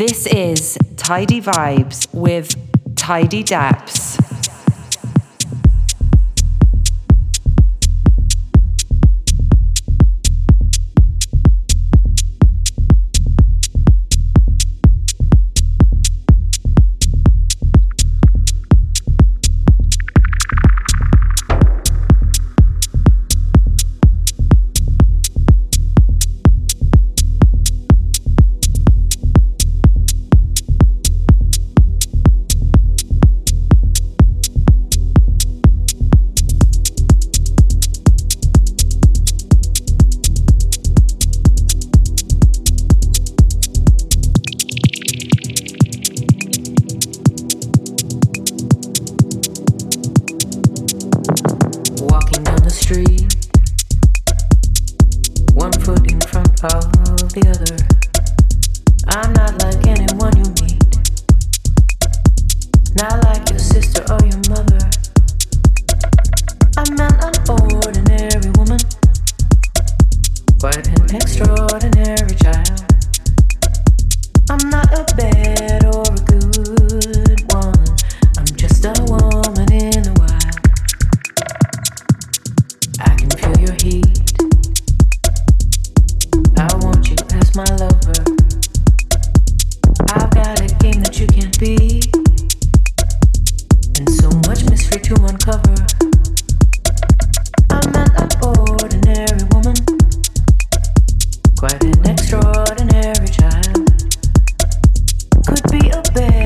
This is Tidy Vibes with Tidy Daps. your bed.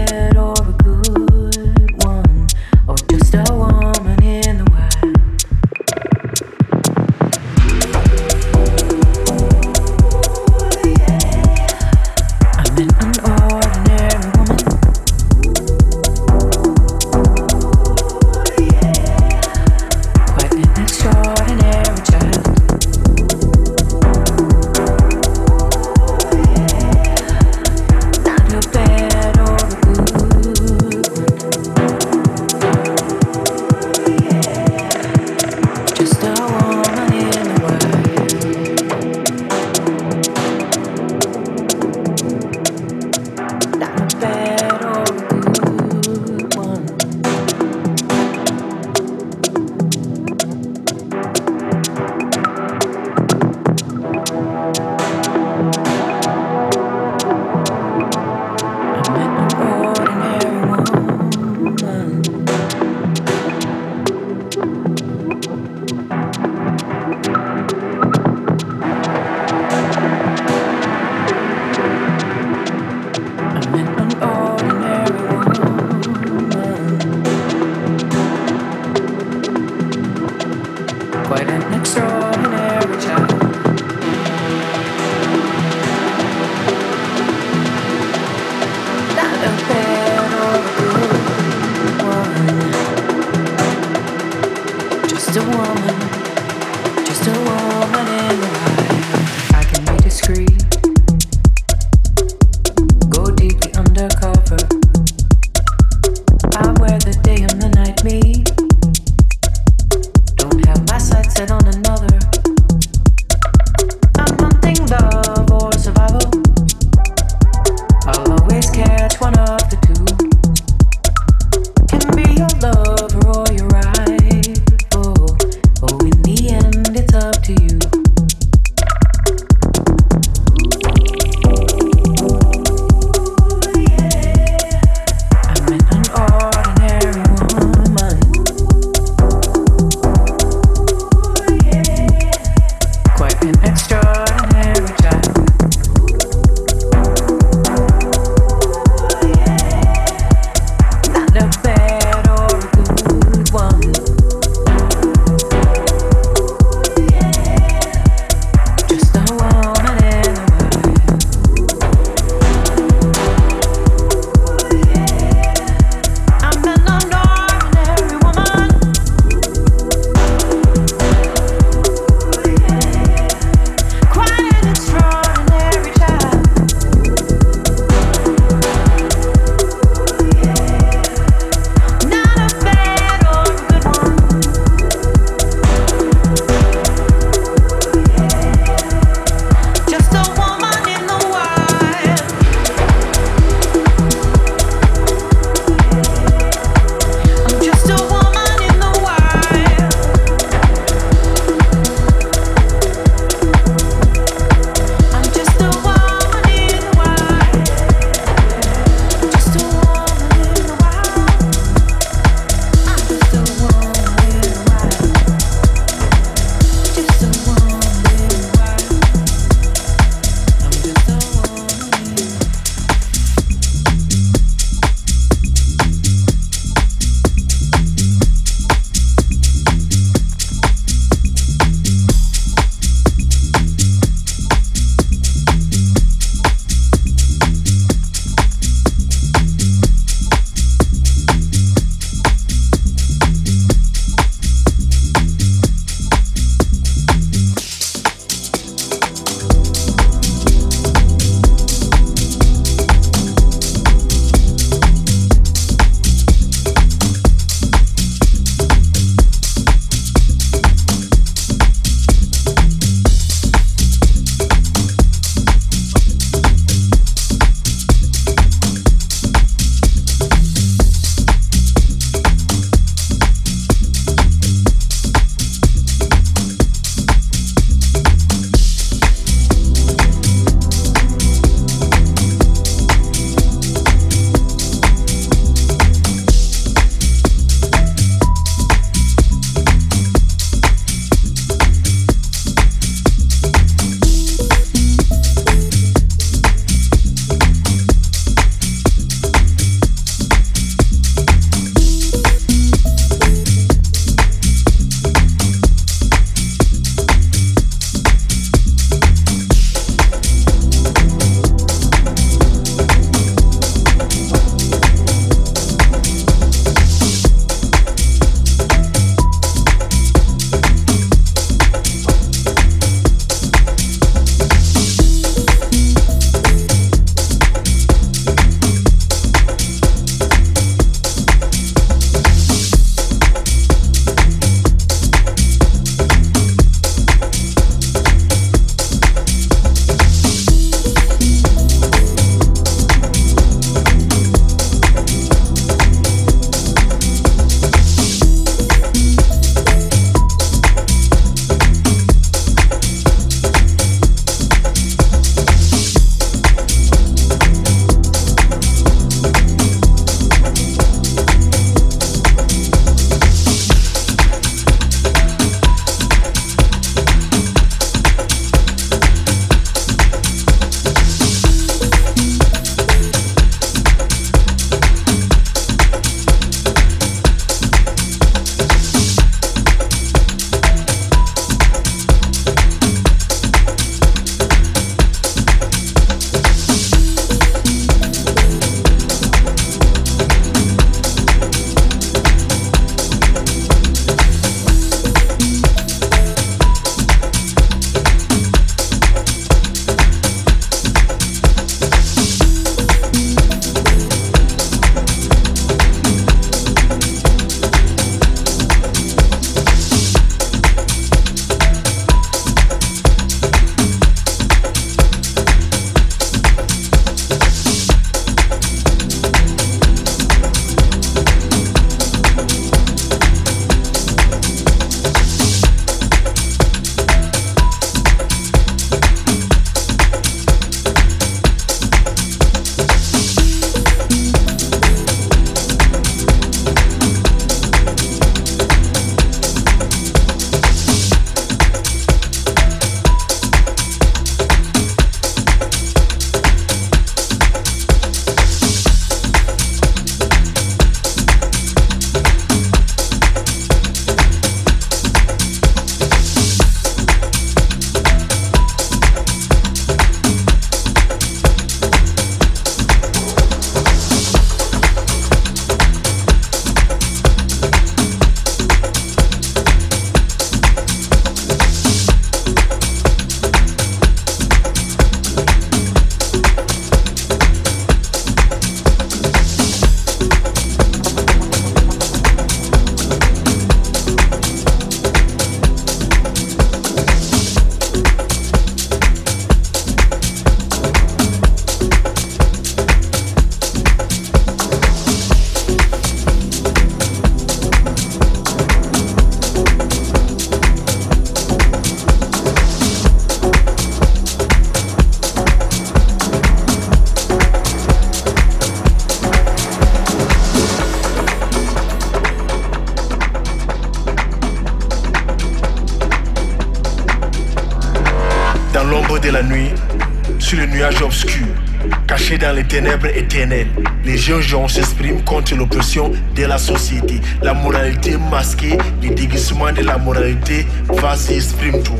Ténèbres éternelles, les jeunes gens s'expriment contre l'oppression de la société. La moralité masquée, le déguisement de la moralité, vas-y, exprime tout.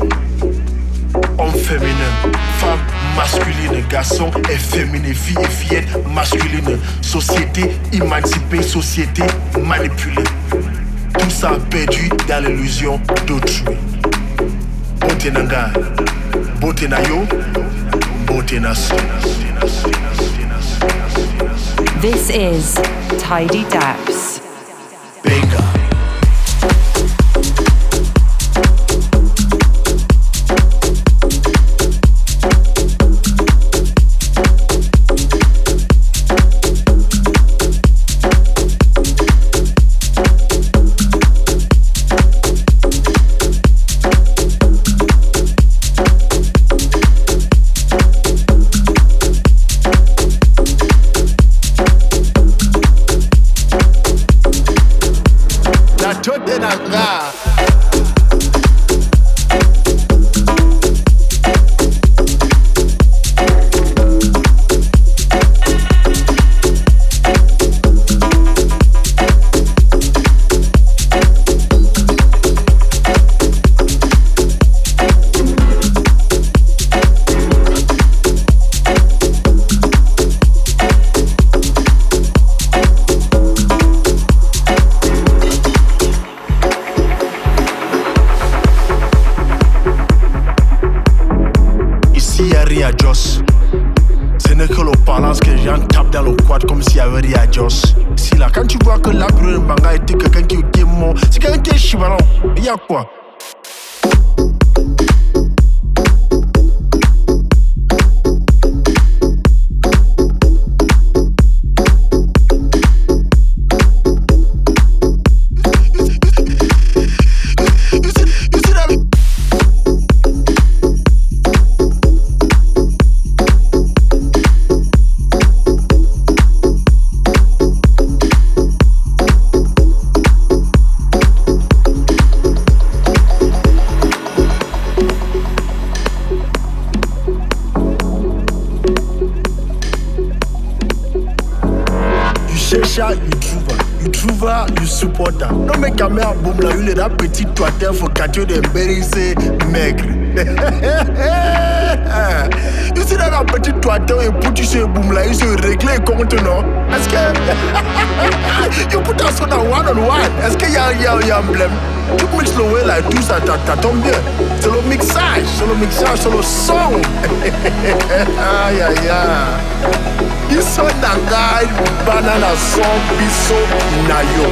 Homme féminin, femme masculine, garçon et féminin, fille et fillette masculine, société émancipée, société manipulée. Tout ça perdu dans l'illusion d'autrui. Beauté nanga, beauté This is Tidy Daps. Tu mixes le way là et tout ça, t'as tombe bien. C'est le mixage, c'est le mixage, c'est le son. aïe aïe aïe. Ils sont dans banana son, biso, nayo.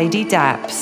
Tidy Daps.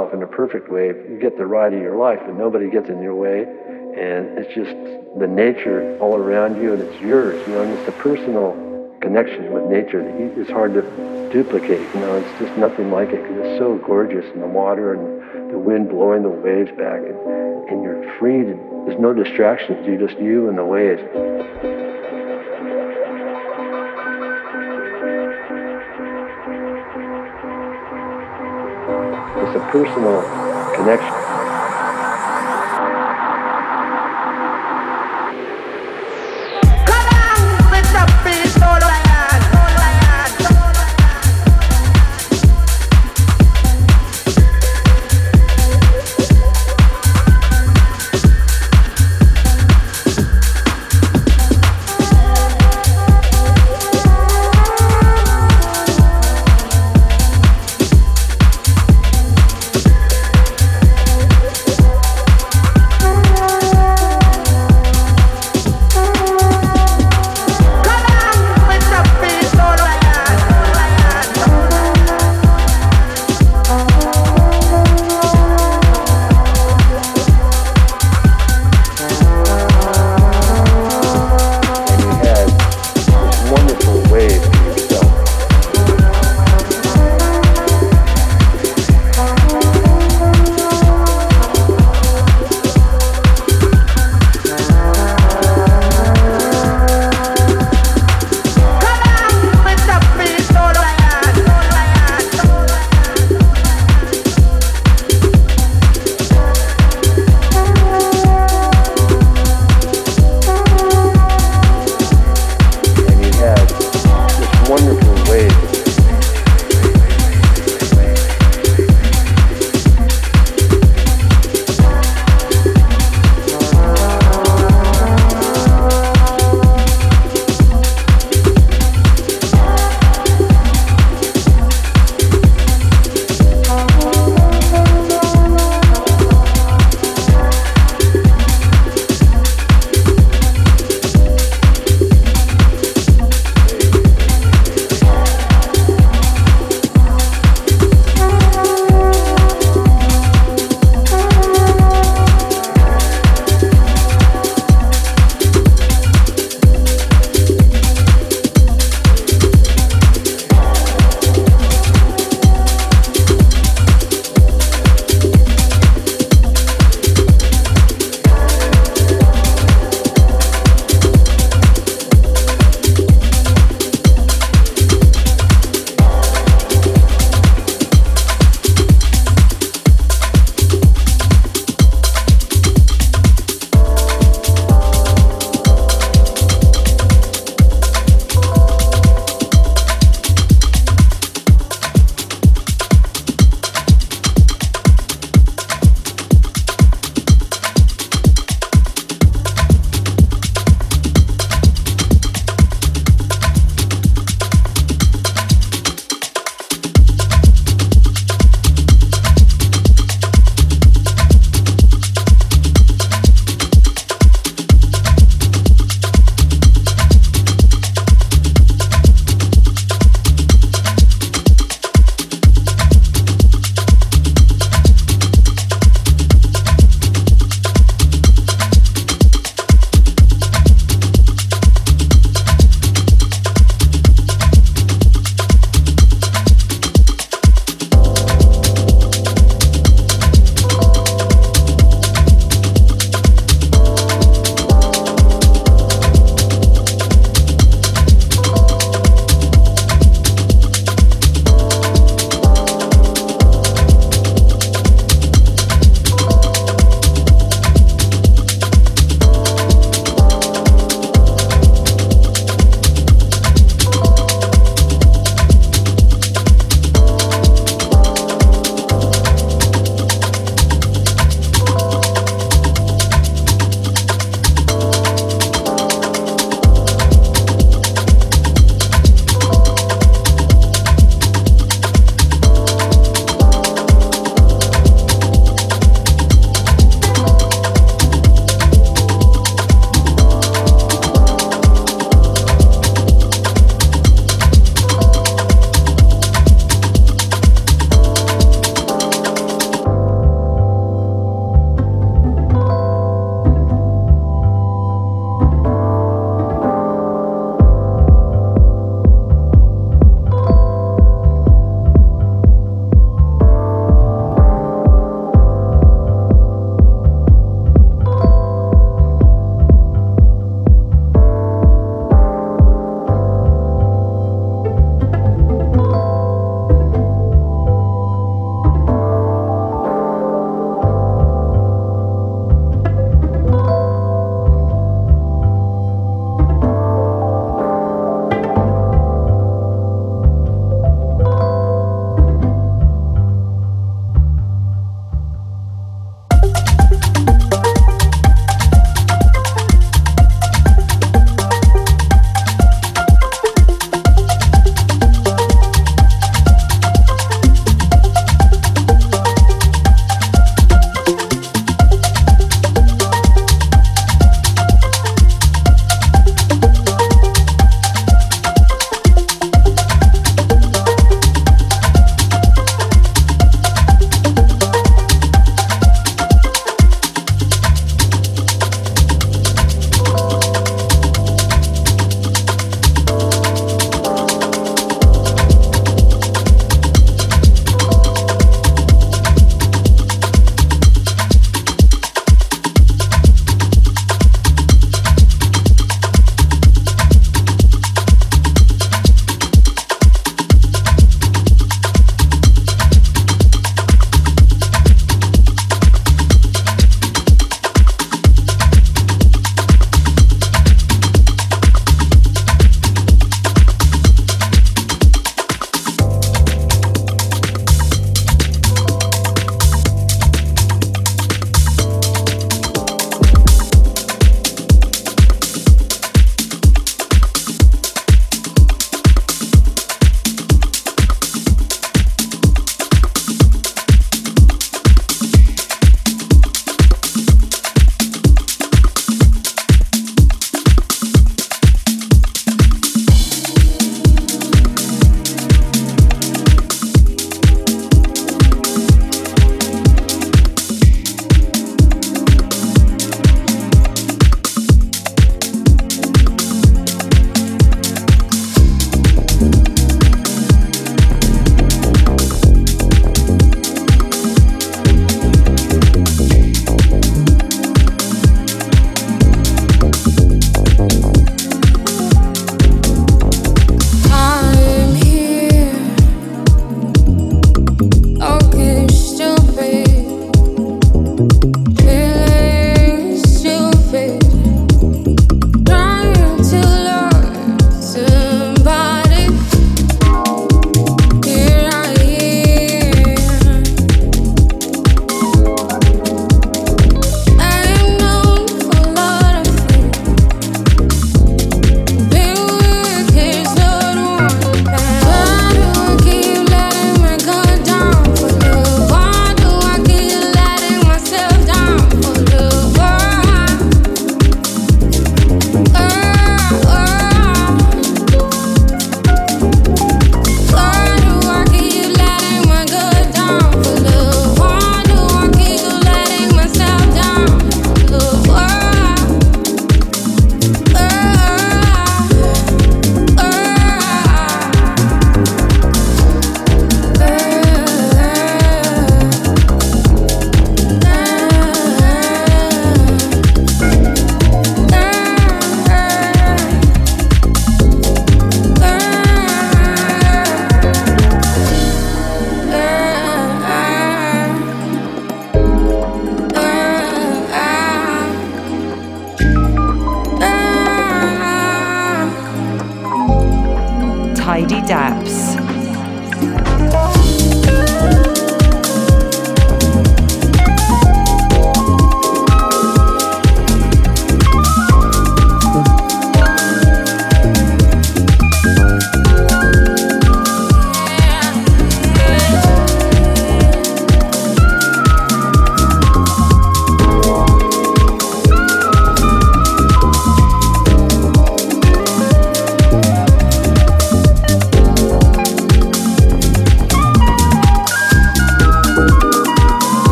Yourself and a perfect way. you get the ride of your life and nobody gets in your way. And it's just the nature all around you and it's yours, you know, and it's a personal connection with nature that is hard to duplicate, you know, it's just nothing like it because it's so gorgeous and the water and the wind blowing the waves back and, and you're free to, there's no distractions, you're just you and the waves. It's a personal connection.